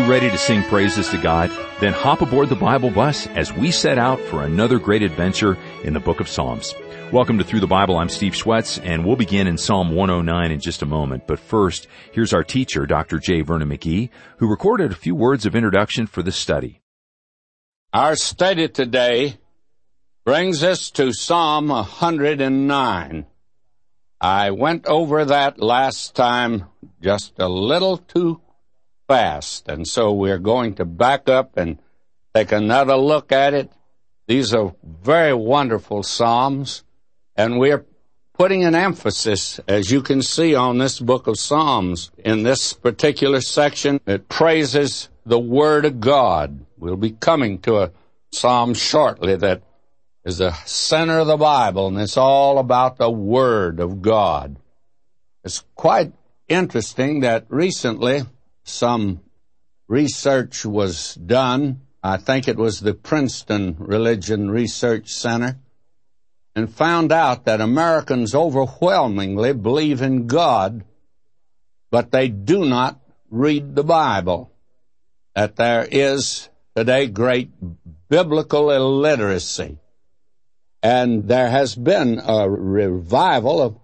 You ready to sing praises to God? Then hop aboard the Bible bus as we set out for another great adventure in the book of Psalms. Welcome to Through the Bible. I'm Steve Schwetz and we'll begin in Psalm 109 in just a moment. But first, here's our teacher, Dr. J. Vernon McGee, who recorded a few words of introduction for the study. Our study today brings us to Psalm 109. I went over that last time just a little too fast. And so we're going to back up and take another look at it. These are very wonderful Psalms, and we're putting an emphasis, as you can see on this book of Psalms. In this particular section, it praises the Word of God. We'll be coming to a Psalm shortly that is the center of the Bible, and it's all about the Word of God. It's quite interesting that recently some research was done. I think it was the Princeton Religion Research Center and found out that Americans overwhelmingly believe in God, but they do not read the Bible. That there is today great biblical illiteracy. And there has been a revival of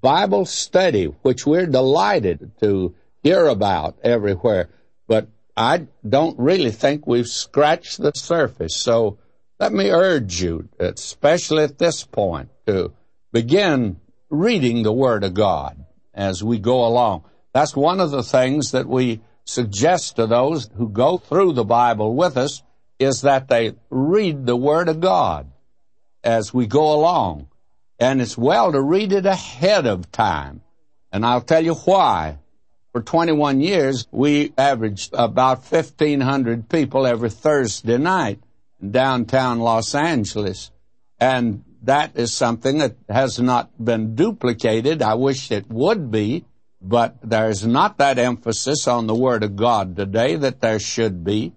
Bible study, which we're delighted to hear about everywhere, but I don't really think we've scratched the surface. So let me urge you, especially at this point, to begin reading the Word of God as we go along. That's one of the things that we suggest to those who go through the Bible with us is that they read the Word of God as we go along. And it's well to read it ahead of time. And I'll tell you why. For 21 years, we averaged about 1,500 people every Thursday night in downtown Los Angeles. And that is something that has not been duplicated. I wish it would be, but there's not that emphasis on the Word of God today that there should be.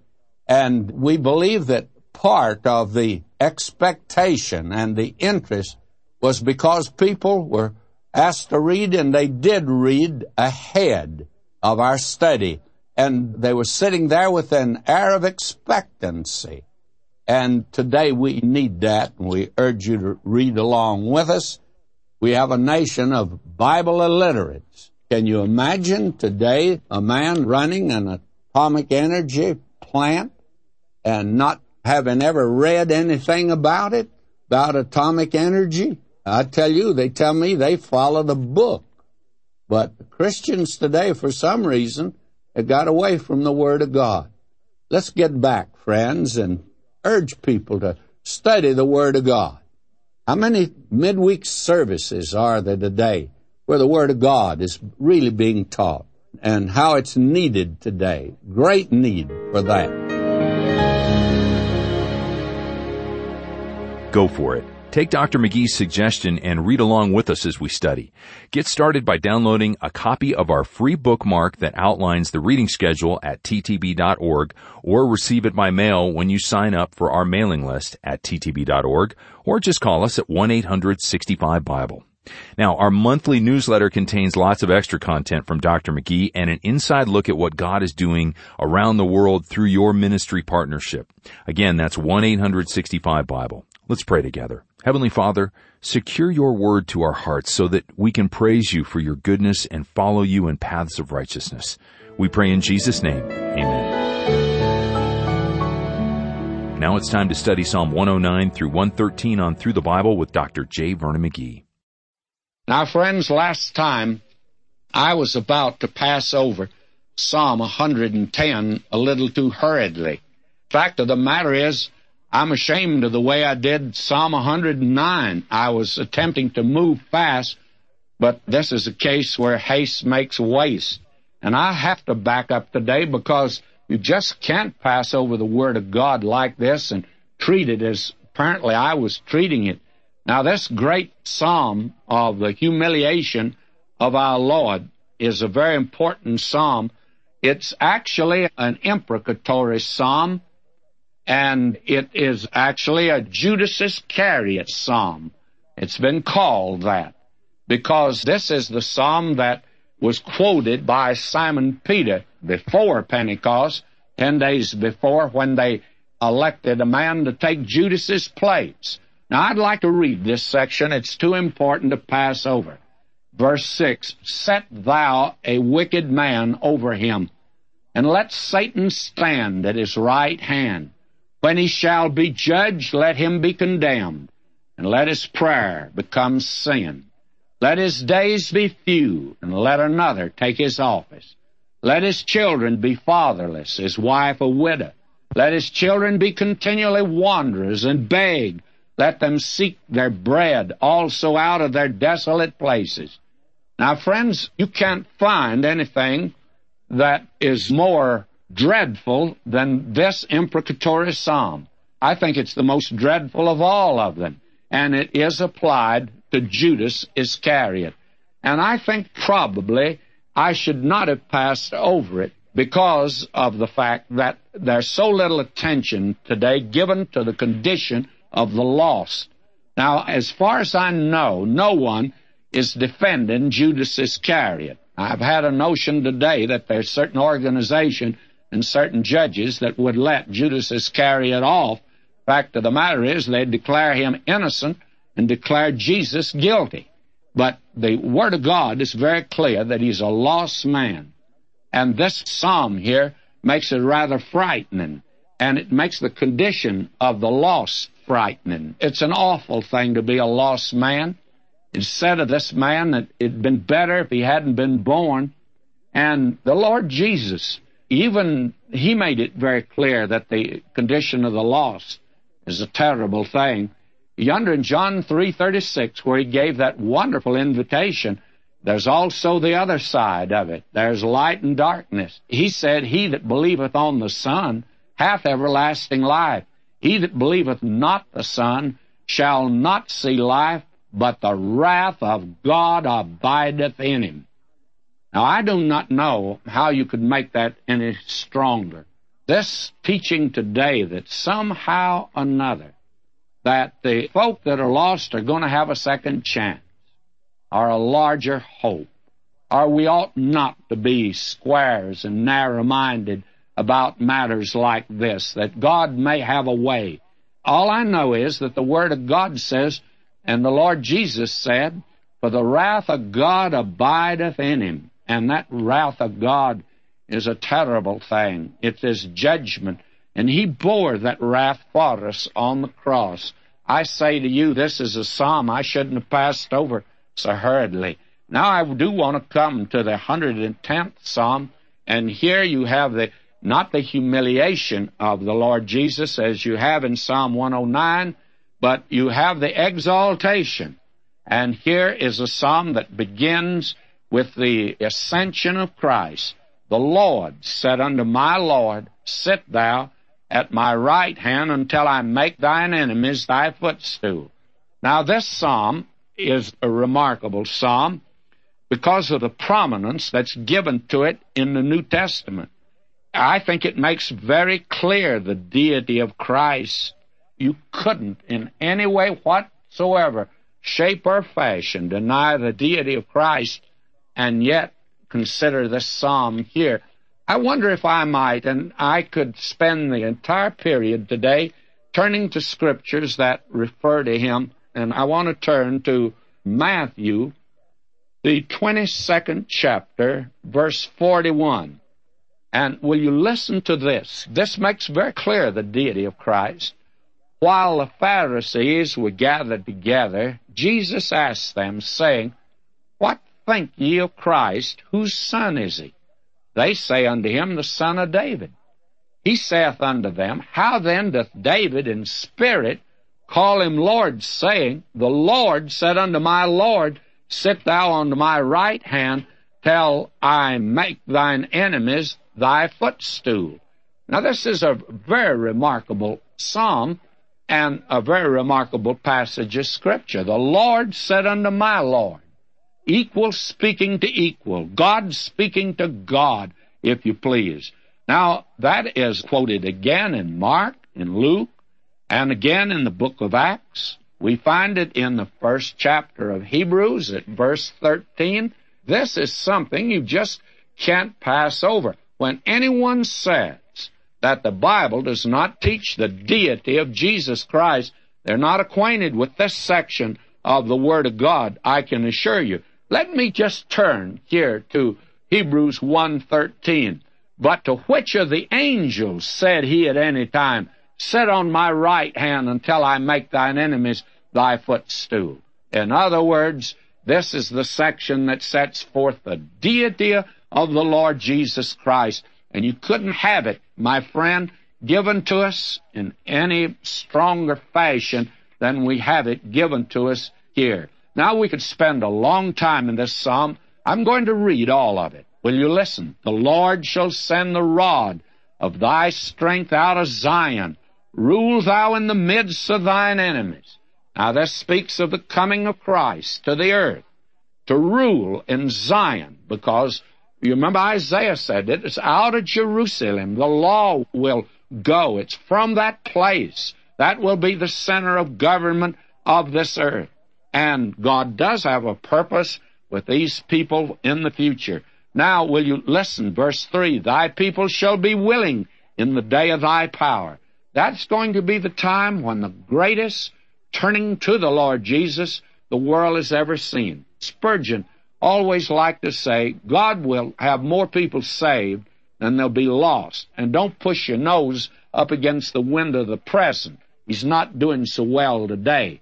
And we believe that part of the expectation and the interest was because people were asked to read, and they did read ahead of our study. And they were sitting there with an air of expectancy. And today we need that, and we urge you to read along with us. We have a nation of Bible illiterates. Can you imagine today a man running an atomic energy plant and not having ever read anything about it, about atomic energy? I tell you, they tell me they follow the book. But Christians today, for some reason, have got away from the Word of God. Let's get back, friends, and urge people to study the Word of God. How many midweek services are there today where the Word of God is really being taught and how it's needed today? Great need for that. Go for it. Take Dr. McGee's suggestion and read along with us as we study. Get started by downloading a copy of our free bookmark that outlines the reading schedule at ttb.org or receive it by mail when you sign up for our mailing list at ttb.org or just call us at 1-800-65-BIBLE. Now, our monthly newsletter contains lots of extra content from Dr. McGee and an inside look at what God is doing around the world through your ministry partnership. Again, that's 1-865-BIBLE. Let's pray together. Heavenly Father, secure your word to our hearts so that we can praise you for your goodness and follow you in paths of righteousness. We pray in Jesus' name. Amen. Now it's time to study Psalm 109 through 113 on Through the Bible with Dr. J. Vernon McGee. Now, friends, last time I was about to pass over Psalm 110 a little too hurriedly. Fact of the matter is, I'm ashamed of the way I did Psalm 109. I was attempting to move fast, but this is a case where haste makes waste. And I have to back up today because you just can't pass over the Word of God like this and treat it as apparently I was treating it. Now, this great psalm of the humiliation of our Lord is a very important psalm. It's actually an imprecatory psalm and it is actually a Judas Iscariot psalm. It's been called that because this is the psalm that was quoted by Simon Peter before Pentecost, ten days before, when they elected a man to take Judas's place. Now, I'd like to read this section. It's too important to pass over. Verse 6 Set thou a wicked man over him, and let Satan stand at his right hand. When he shall be judged, let him be condemned, and let his prayer become sin. Let his days be few, and let another take his office. Let his children be fatherless, his wife a widow. Let his children be continually wanderers and beg. Let them seek their bread also out of their desolate places. Now, friends, you can't find anything that is more dreadful than this imprecatory psalm. I think it's the most dreadful of all of them, and it is applied to Judas Iscariot. And I think probably I should not have passed over it because of the fact that there's so little attention today given to the condition of the lost. Now, as far as I know, no one is defending Judas Iscariot. I've had a notion today that there's certain organization and certain judges that would let Judas Iscariot off. Fact of the matter is, they'd declare him innocent and declare Jesus guilty. But the Word of God is very clear that he's a lost man. And this psalm here makes it rather frightening, and it makes the condition of the lost frightening. It's an awful thing to be a lost man. It's said of this man that it'd been better if he hadn't been born. And the Lord Jesus, even he made it very clear that the condition of the lost is a terrible thing. Yonder in John 3:36 where he gave that wonderful invitation, there's also the other side of it. There's light and darkness. He said, "He that believeth on the Son hath everlasting life. He that believeth not the Son shall not see life, but the wrath of God abideth in him." Now, I do not know how you could make that any stronger. This teaching today that somehow or another that the folk that are lost are going to have a second chance or a larger hope, or we ought not to be squares and narrow-minded about matters like this, that God may have a way. All I know is that the Word of God says, and the Lord Jesus said, For the wrath of God abideth in him. And that wrath of God is a terrible thing. It is judgment. And He bore that wrath for us on the cross. I say to you, this is a psalm I shouldn't have passed over so hurriedly. Now I do want to come to the 110th psalm, and here you have the not the humiliation of the Lord Jesus as you have in Psalm 109, but you have the exaltation. And here is a psalm that begins with the ascension of Christ. The Lord said unto my Lord, Sit thou at my right hand until I make thine enemies thy footstool. Now, this psalm is a remarkable psalm because of the prominence that's given to it in the New Testament. I think it makes very clear the deity of Christ. You couldn't, in any way whatsoever, shape or fashion, deny the deity of Christ and yet consider this psalm here. I wonder if I might, and I could spend the entire period today turning to scriptures that refer to him, and I want to turn to Matthew, the 22nd chapter, verse 41. And will you listen to this? This makes very clear the deity of Christ. While the Pharisees were gathered together, Jesus asked them, saying, What think ye of Christ? Whose son is he? They say unto him, The son of David. He saith unto them, How then doth David in spirit call him Lord, saying, The Lord said unto my Lord, Sit thou on my right hand till I make thine enemies thy footstool. Now, this is a very remarkable psalm and a very remarkable passage of Scripture. The Lord said unto my Lord, equal speaking to equal, God speaking to God, if you please. Now, that is quoted again in Mark, in Luke, and again in the book of Acts. We find it in the first chapter of Hebrews at verse 13, This is something you just can't pass over. When anyone says that the Bible does not teach the deity of Jesus Christ, they're not acquainted with this section of the Word of God, I can assure you. Let me just turn here to Hebrews 1.13. But to which of the angels said he at any time, Sit on my right hand until I make thine enemies thy footstool? In other words, this is the section that sets forth the deity of the Lord Jesus Christ. And you couldn't have it, my friend, given to us in any stronger fashion than we have it given to us here. Now we could spend a long time in this psalm. I'm going to read all of it. Will you listen? The Lord shall send the rod of thy strength out of Zion. Rule thou in the midst of thine enemies. Now this speaks of the coming of Christ to the earth to rule in Zion because you remember Isaiah said it, is out of Jerusalem the law will go. It's from that place. That will be the center of government of this earth. And God does have a purpose with these people in the future. Now, will you listen? Verse 3 Thy people shall be willing in the day of thy power. That's going to be the time when the greatest turning to the Lord Jesus the world has ever seen. Spurgeon always liked to say, God will have more people saved than they'll be lost. And don't push your nose up against the wind of the present. He's not doing so well today.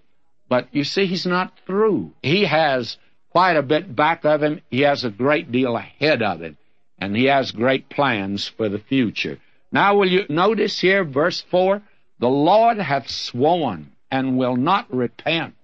But you see, he's not through. He has quite a bit back of him. He has a great deal ahead of him. And he has great plans for the future. Now, will you notice here, verse 4? The Lord hath sworn and will not repent.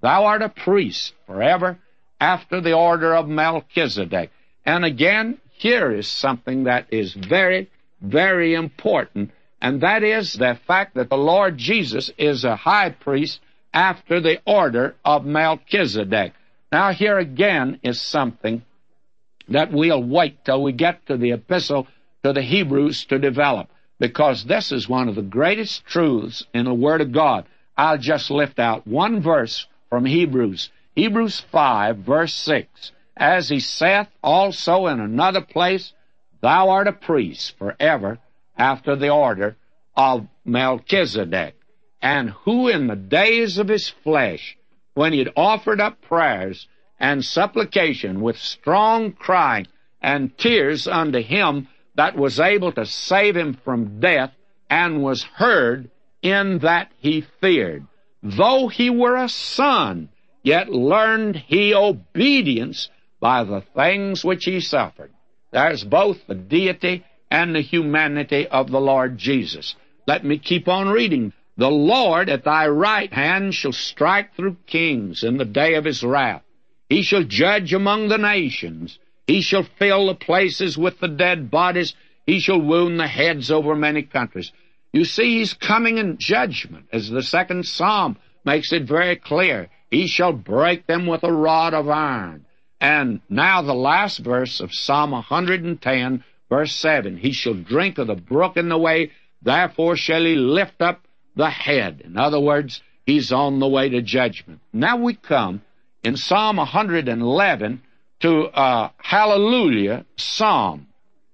Thou art a priest forever after the order of Melchizedek. And again, here is something that is very, very important, and that is the fact that the Lord Jesus is a high priest after the order of Melchizedek. Now, here again is something that we'll wait till we get to the epistle to the Hebrews to develop, because this is one of the greatest truths in the Word of God. I'll just lift out one verse from Hebrews. Hebrews 5, verse 6. As he saith also in another place, Thou art a priest forever after the order of Melchizedek, and who in the days of his flesh, when he had offered up prayers and supplication with strong crying and tears unto him that was able to save him from death, and was heard in that he feared. Though he were a son, yet learned he obedience by the things which he suffered. There's both the deity and the humanity of the Lord Jesus. Let me keep on reading. The Lord at thy right hand shall strike through kings in the day of his wrath. He shall judge among the nations. He shall fill the places with the dead bodies. He shall wound the heads over many countries. You see, he's coming in judgment, as the second psalm makes it very clear. He shall break them with a rod of iron. And now the last verse of Psalm 110, verse 7. He shall drink of the brook in the way, therefore shall he lift up the head. In other words, he's on the way to judgment. Now we come in Psalm 111 to a hallelujah psalm.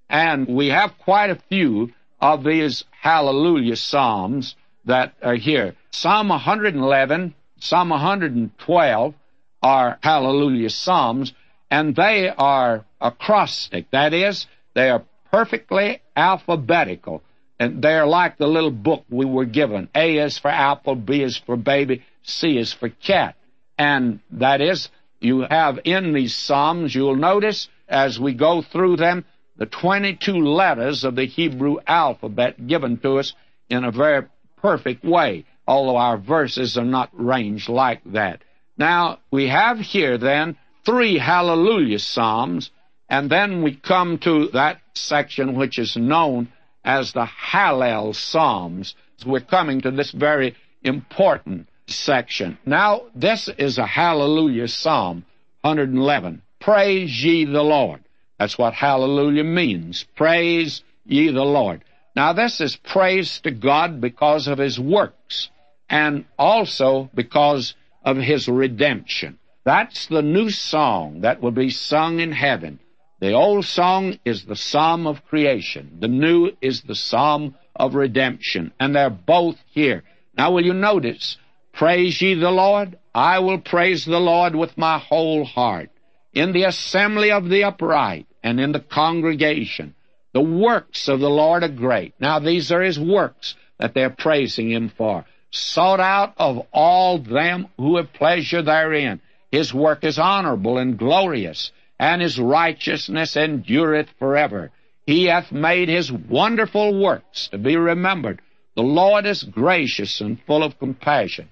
And we have quite a few of these hallelujah psalms that are here. Psalm 111 Psalm 112 are hallelujah psalms, and they are acrostic. That is, they are perfectly alphabetical. And they're like the little book we were given. A is for apple, B is for baby, C is for cat. And that is, you have in these Psalms, you'll notice as we go through them, the 22 letters of the Hebrew alphabet given to us in a very perfect way although our verses are not ranged like that. Now, we have here then three hallelujah psalms, and then we come to that section which is known as the Hallel Psalms. We're coming to this very important section. Now, this is a hallelujah psalm, 111. Praise ye the Lord. That's what hallelujah means. Praise ye the Lord. Now, this is praise to God because of His works and also because of his redemption. That's the new song that will be sung in heaven. The old song is the psalm of creation. The new is the psalm of redemption. And they're both here. Now will you notice, praise ye the Lord? I will praise the Lord with my whole heart. In the assembly of the upright and in the congregation, the works of the Lord are great. Now these are his works that they're praising him for. Sought out of all them who have pleasure therein. His work is honorable and glorious and his righteousness endureth forever. He hath made his wonderful works to be remembered. The Lord is gracious and full of compassion.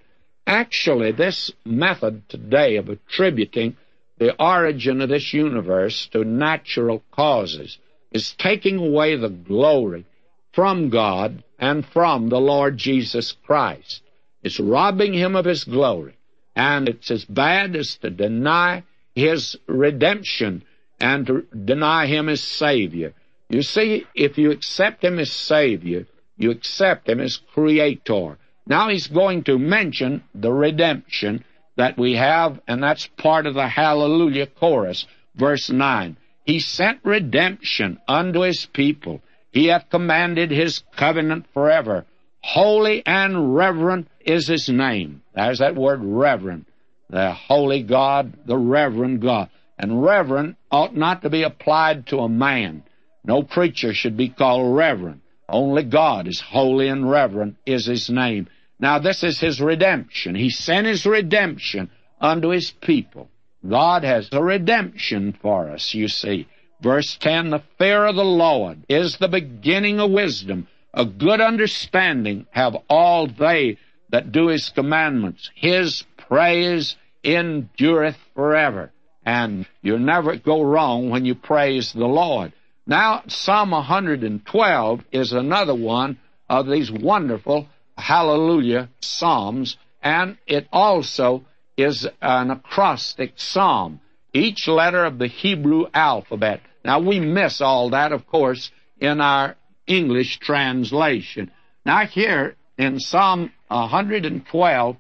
Actually, this method today of attributing the origin of this universe to natural causes is taking away the glory from God and from the Lord Jesus Christ. It's robbing him of his glory. And it's as bad as to deny his redemption and to deny him as Savior. You see, if you accept him as Savior, you accept him as Creator. Now he's going to mention the redemption that we have, and that's part of the Hallelujah chorus, verse 9. He sent redemption unto his people. He hath commanded his covenant forever. Holy and reverent is his name. There's that word reverent the holy God, the reverend God. And reverend ought not to be applied to a man. No preacher should be called reverend. Only God is holy and reverend is his name. Now this is his redemption. He sent his redemption unto his people. God has a redemption for us, you see. Verse 10, the fear of the Lord is the beginning of wisdom. A good understanding have all they that do his commandments. His praise endureth forever. And you'll never go wrong when you praise the Lord. Now, Psalm 112 is another one of these wonderful hallelujah psalms, and it also is an acrostic psalm. Each letter of the Hebrew alphabet. Now, we miss all that, of course, in our English translation. Now, here in Psalm 112,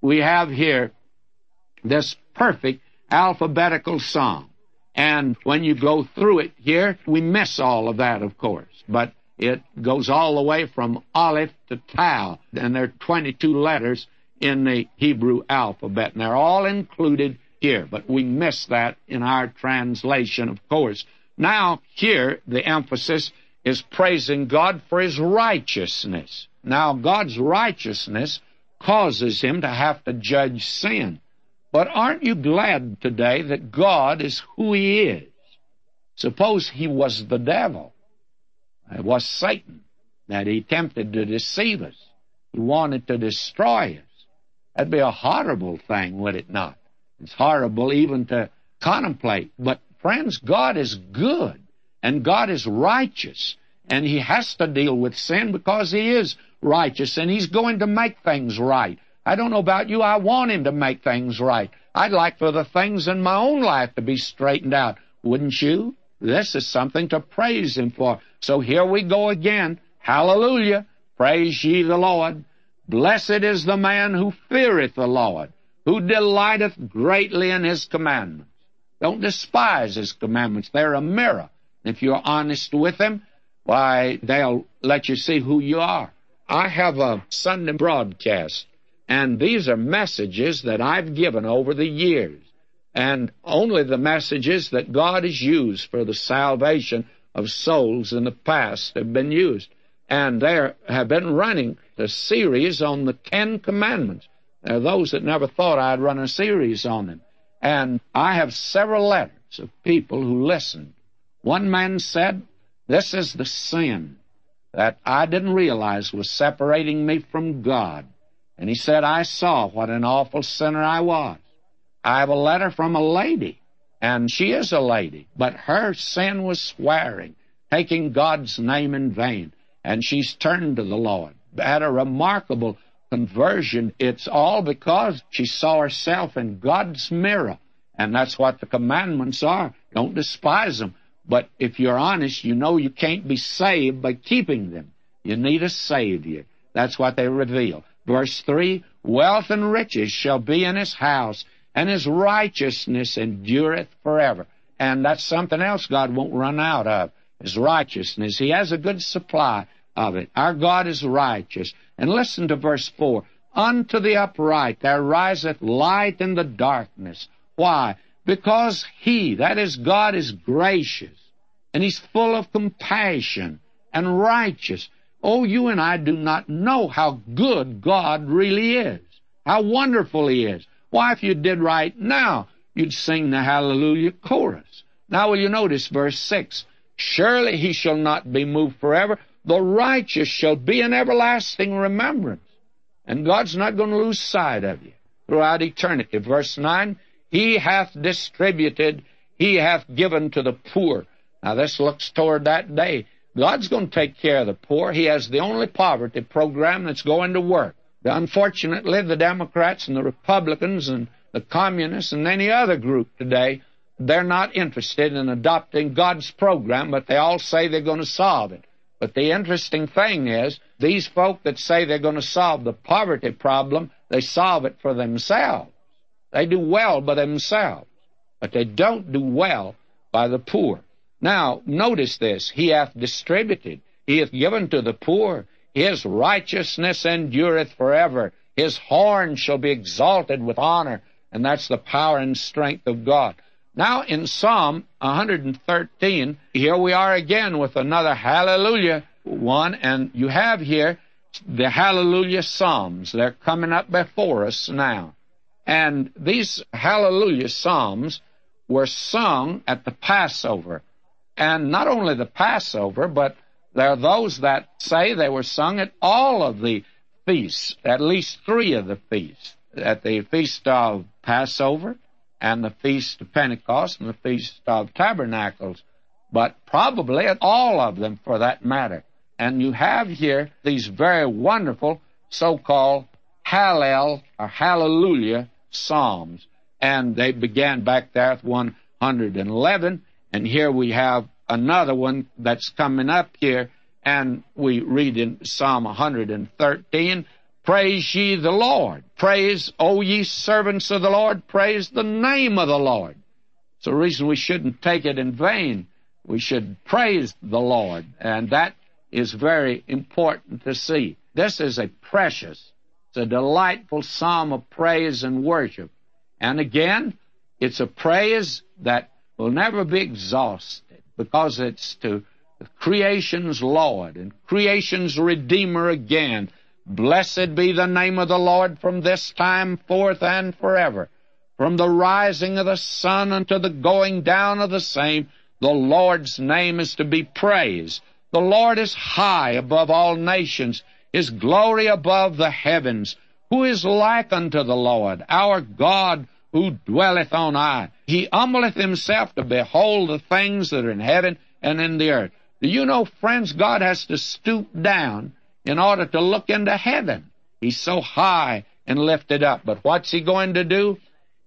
we have here this perfect alphabetical psalm. And when you go through it here, we miss all of that, of course. But it goes all the way from Aleph to Tau, and there are 22 letters in the Hebrew alphabet, and they're all included here. But we miss that in our translation, of course. Now, here, the emphasis is praising God for His righteousness. Now, God's righteousness causes Him to have to judge sin. But aren't you glad today that God is who He is? Suppose He was the devil. It was Satan that He tempted to deceive us. He wanted to destroy us. That'd be a horrible thing, would it not? It's horrible even to contemplate. But friends, God is good and God is righteous and He has to deal with sin because He is righteous and He's going to make things right. I don't know about you. I want him to make things right. I'd like for the things in my own life to be straightened out. Wouldn't you? This is something to praise him for. So here we go again. Hallelujah. Praise ye the Lord. Blessed is the man who feareth the Lord, who delighteth greatly in his commandments. Don't despise his commandments. They're a mirror. If you're honest with them, why, they'll let you see who you are. I have a Sunday broadcast and these are messages that I've given over the years. And only the messages that God has used for the salvation of souls in the past have been used. And there have been running a series on the Ten Commandments. There are those that never thought I'd run a series on them. And I have several letters of people who listened. One man said, This is the sin that I didn't realize was separating me from God. And he said, I saw what an awful sinner I was. I have a letter from a lady, and she is a lady, but her sin was swearing, taking God's name in vain, and she's turned to the Lord. Had a remarkable conversion. It's all because she saw herself in God's mirror. And that's what the commandments are. Don't despise them. But if you're honest, you know you can't be saved by keeping them. You need a Savior. That's what they reveal. Verse 3 Wealth and riches shall be in his house, and his righteousness endureth forever. And that's something else God won't run out of, his righteousness. He has a good supply of it. Our God is righteous. And listen to verse 4. Unto the upright there riseth light in the darkness. Why? Because He, that is God, is gracious, and He's full of compassion and righteous. Oh, you and I do not know how good God really is, how wonderful He is. Why, if you did right now, you'd sing the Hallelujah chorus. Now, will you notice verse 6? Surely he shall not be moved forever. The righteous shall be in everlasting remembrance. And God's not going to lose sight of you throughout eternity. Verse 9, He hath distributed, He hath given to the poor. Now this looks toward that day. God's going to take care of the poor. He has the only poverty program that's going to work. Unfortunately, the Democrats and the Republicans and the Communists and any other group today, they're not interested in adopting God's program, but they all say they're going to solve it. But the interesting thing is, these folk that say they're going to solve the poverty problem, they solve it for themselves. They do well by themselves, but they don't do well by the poor. Now, notice this. He hath distributed. He hath given to the poor. His righteousness endureth forever. His horn shall be exalted with honor. And that's the power and strength of God. Now in Psalm 113, here we are again with another hallelujah one, and you have here the hallelujah psalms. They're coming up before us now. And these hallelujah psalms were sung at the Passover. And not only the Passover, but there are those that say they were sung at all of the feasts, at least three of the feasts. At the Feast of Passover, and the Feast of Pentecost, and the Feast of Tabernacles, but probably at all of them for that matter. And you have here these very wonderful so-called Hallel or Hallelujah Psalms. And they began back there at 111, and here we have another one that's coming up here, and we read in Psalm 113, Praise ye the Lord. Praise, O ye servants of the Lord, praise the name of the Lord. It's the reason we shouldn't take it in vain. We should praise the Lord, and that is very important to see. This is a precious, it's a delightful psalm of praise and worship. And again, it's a praise that will never be exhausted because it's to creation's Lord and creation's Redeemer again. Blessed be the name of the Lord from this time forth and forever. From the rising of the sun unto the going down of the same, the Lord's name is to be praised. The Lord is high above all nations, His glory above the heavens. Who is like unto the Lord, our God, who dwelleth on high? He humbleth himself to behold the things that are in heaven and in the earth. Do you know, friends, God has to stoop down in order to look into heaven. He's so high and lifted up. But what's he going to do?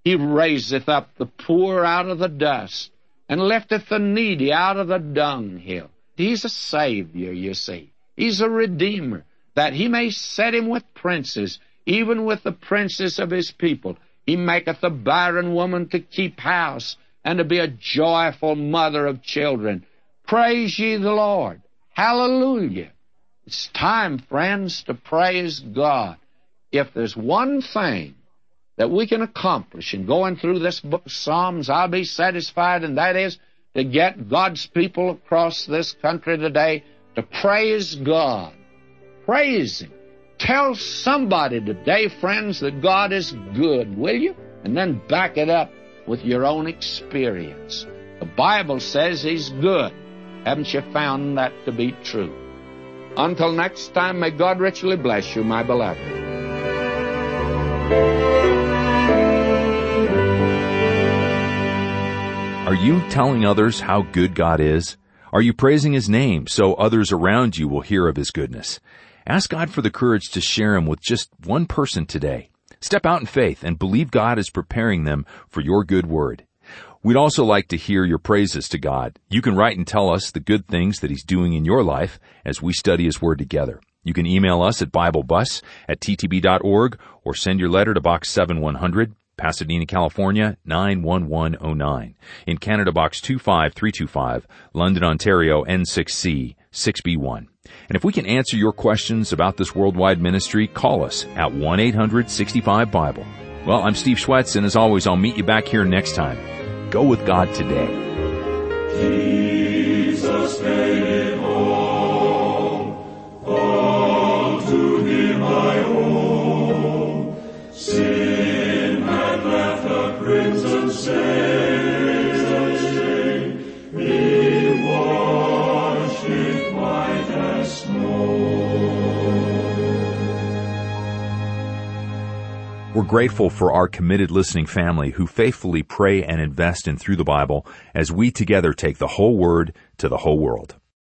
He raiseth up the poor out of the dust and lifteth the needy out of the dunghill. He's a Savior, you see. He's a Redeemer, that he may set him with princes, even with the princes of his people. He maketh the barren woman to keep house, and to be a joyful mother of children. Praise ye the Lord. Hallelujah. It's time, friends, to praise God. If there's one thing that we can accomplish in going through this book of Psalms, I'll be satisfied, and that is to get God's people across this country today to praise God. Praise Him. Tell somebody today, friends, that God is good, will you? And then back it up with your own experience. The Bible says He's good. Haven't you found that to be true? Until next time, may God richly bless you, my beloved. Are you telling others how good God is? Are you praising His name so others around you will hear of His goodness? Ask God for the courage to share Him with just one person today. Step out in faith and believe God is preparing them for your good word. We'd also like to hear your praises to God. You can write and tell us the good things that He's doing in your life as we study His Word together. You can email us at BibleBus at ttb.org or send your letter to Box 7100, Pasadena, California 91109. In Canada Box 25325, London, Ontario N6C 6B1. And if we can answer your questions about this worldwide ministry, call us at 1-800-65-BIBLE. Well, I'm Steve Schwetz, and as always, I'll meet you back here next time. Go with God today. Jesus made We're grateful for our committed listening family who faithfully pray and invest in Through the Bible as we together take the whole Word to the whole world.